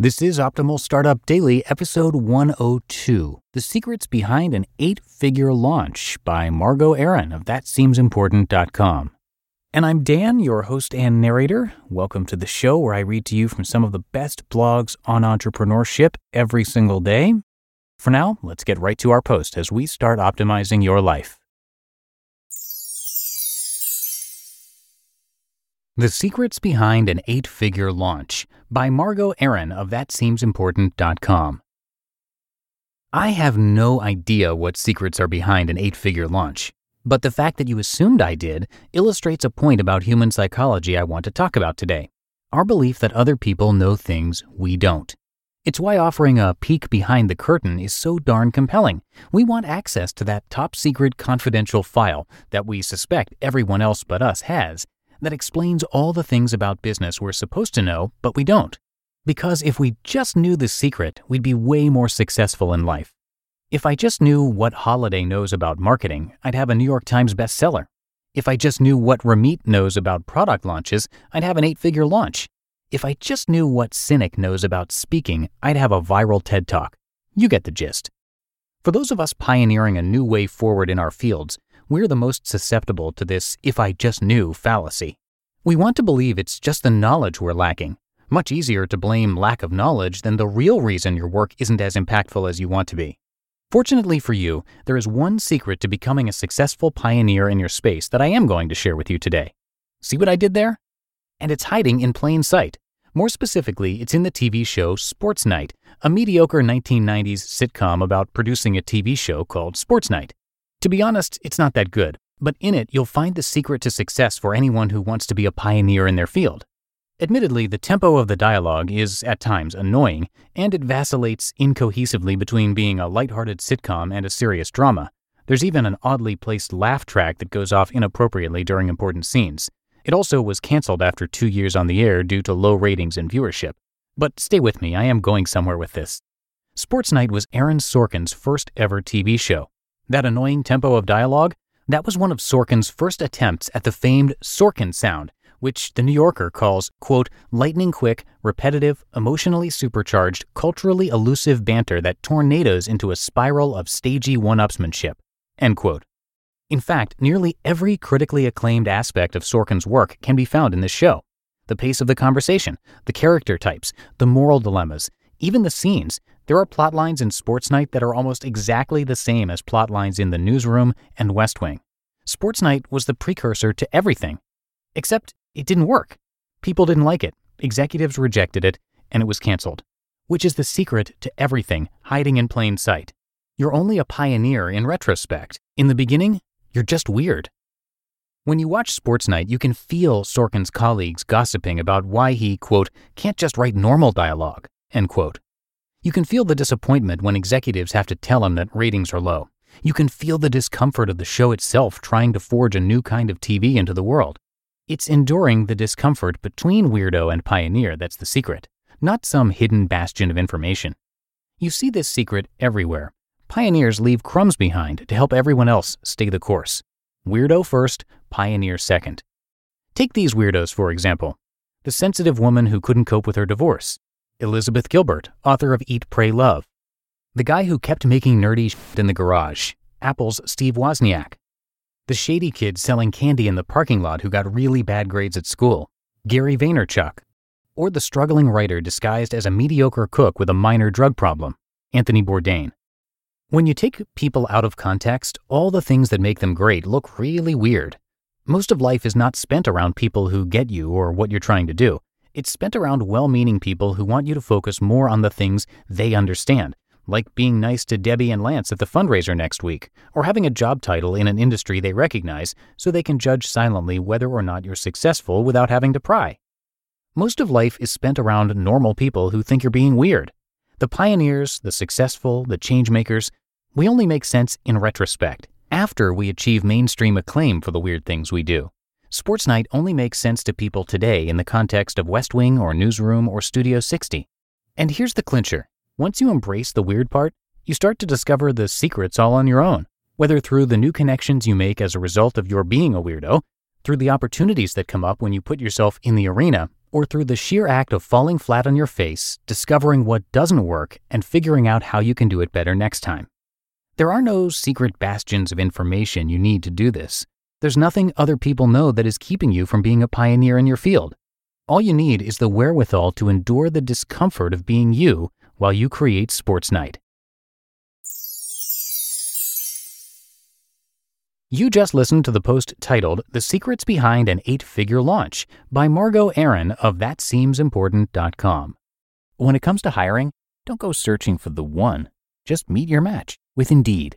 This is Optimal Startup Daily, episode 102 The Secrets Behind an Eight Figure Launch by Margo Aaron of ThatSeemsImportant.com. And I'm Dan, your host and narrator. Welcome to the show where I read to you from some of the best blogs on entrepreneurship every single day. For now, let's get right to our post as we start optimizing your life. The Secrets Behind an Eight Figure Launch by Margo Aaron of ThatSeemsImportant.com. I have no idea what secrets are behind an eight figure launch, but the fact that you assumed I did illustrates a point about human psychology I want to talk about today our belief that other people know things we don't. It's why offering a peek behind the curtain is so darn compelling. We want access to that top secret confidential file that we suspect everyone else but us has that explains all the things about business we're supposed to know, but we don't. Because if we just knew the secret, we'd be way more successful in life. If I just knew what Holiday knows about marketing, I'd have a New York Times bestseller. If I just knew what Ramit knows about product launches, I'd have an eight figure launch. If I just knew what Sinek knows about speaking, I'd have a viral TED Talk. You get the gist. For those of us pioneering a new way forward in our fields, we're the most susceptible to this if I just knew fallacy. We want to believe it's just the knowledge we're lacking. Much easier to blame lack of knowledge than the real reason your work isn't as impactful as you want to be. Fortunately for you, there is one secret to becoming a successful pioneer in your space that I am going to share with you today. See what I did there? And it's hiding in plain sight. More specifically, it's in the TV show Sports Night, a mediocre 1990s sitcom about producing a TV show called Sports Night. To be honest, it's not that good, but in it you'll find the secret to success for anyone who wants to be a pioneer in their field. Admittedly, the tempo of the dialogue is at times annoying, and it vacillates incohesively between being a lighthearted sitcom and a serious drama. There's even an oddly placed laugh track that goes off inappropriately during important scenes. It also was canceled after two years on the air due to low ratings and viewership. But stay with me, I am going somewhere with this. Sports Night was Aaron Sorkin's first ever TV show. That annoying tempo of dialogue? That was one of Sorkin's first attempts at the famed Sorkin sound, which The New Yorker calls, quote, lightning quick, repetitive, emotionally supercharged, culturally elusive banter that tornadoes into a spiral of stagey one upsmanship, end quote. In fact, nearly every critically acclaimed aspect of Sorkin's work can be found in this show. The pace of the conversation, the character types, the moral dilemmas, even the scenes. There are plot lines in Sports Night that are almost exactly the same as plot lines in The Newsroom and West Wing. Sports Night was the precursor to everything. Except it didn't work. People didn't like it, executives rejected it, and it was canceled. Which is the secret to everything hiding in plain sight. You're only a pioneer in retrospect. In the beginning, you're just weird. When you watch Sports Night, you can feel Sorkin's colleagues gossiping about why he, quote, can't just write normal dialogue, end quote. You can feel the disappointment when executives have to tell him that ratings are low. You can feel the discomfort of the show itself trying to forge a new kind of TV into the world. It's enduring the discomfort between weirdo and pioneer that's the secret, not some hidden bastion of information. You see this secret everywhere, Pioneers leave crumbs behind to help everyone else stay the course. Weirdo first, pioneer second. Take these weirdos, for example. The sensitive woman who couldn't cope with her divorce. Elizabeth Gilbert, author of Eat, Pray, Love. The guy who kept making nerdy shit in the garage. Apple's Steve Wozniak. The shady kid selling candy in the parking lot who got really bad grades at school. Gary Vaynerchuk. or the struggling writer disguised as a mediocre cook with a minor drug problem, Anthony Bourdain. When you take people out of context, all the things that make them great look really weird. Most of life is not spent around people who get you or what you're trying to do. It's spent around well meaning people who want you to focus more on the things they understand, like being nice to Debbie and Lance at the fundraiser next week, or having a job title in an industry they recognize so they can judge silently whether or not you're successful without having to pry. Most of life is spent around normal people who think you're being weird. The pioneers, the successful, the changemakers, we only make sense in retrospect, after we achieve mainstream acclaim for the weird things we do. Sports Night only makes sense to people today in the context of West Wing or Newsroom or Studio 60. And here's the clincher once you embrace the weird part, you start to discover the secrets all on your own, whether through the new connections you make as a result of your being a weirdo, through the opportunities that come up when you put yourself in the arena, or through the sheer act of falling flat on your face, discovering what doesn't work, and figuring out how you can do it better next time. There are no secret bastions of information you need to do this. There's nothing other people know that is keeping you from being a pioneer in your field. All you need is the wherewithal to endure the discomfort of being you while you create Sports Night. You just listened to the post titled The Secrets Behind an Eight Figure Launch by Margo Aaron of ThatSeemsImportant.com. When it comes to hiring, don't go searching for the one, just meet your match with Indeed.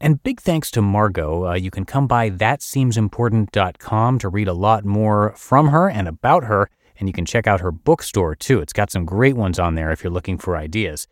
And big thanks to Margo. Uh, you can come by thatseemsimportant.com to read a lot more from her and about her. And you can check out her bookstore too. It's got some great ones on there if you're looking for ideas.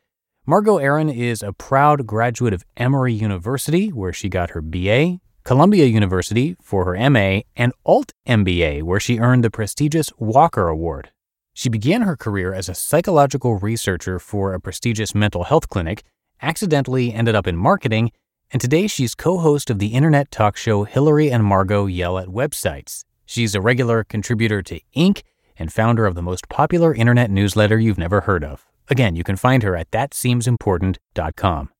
Margo Aaron is a proud graduate of Emory University, where she got her BA, Columbia University for her MA, and Alt MBA, where she earned the prestigious Walker Award. She began her career as a psychological researcher for a prestigious mental health clinic, accidentally ended up in marketing, and today she's co host of the internet talk show Hillary and Margo Yell at Websites. She's a regular contributor to Inc. and founder of the most popular internet newsletter you've never heard of. Again, you can find her at thatseemsimportant.com.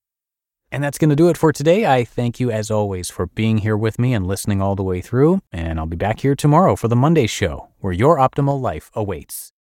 And that's going to do it for today. I thank you, as always, for being here with me and listening all the way through. And I'll be back here tomorrow for the Monday show, where your optimal life awaits.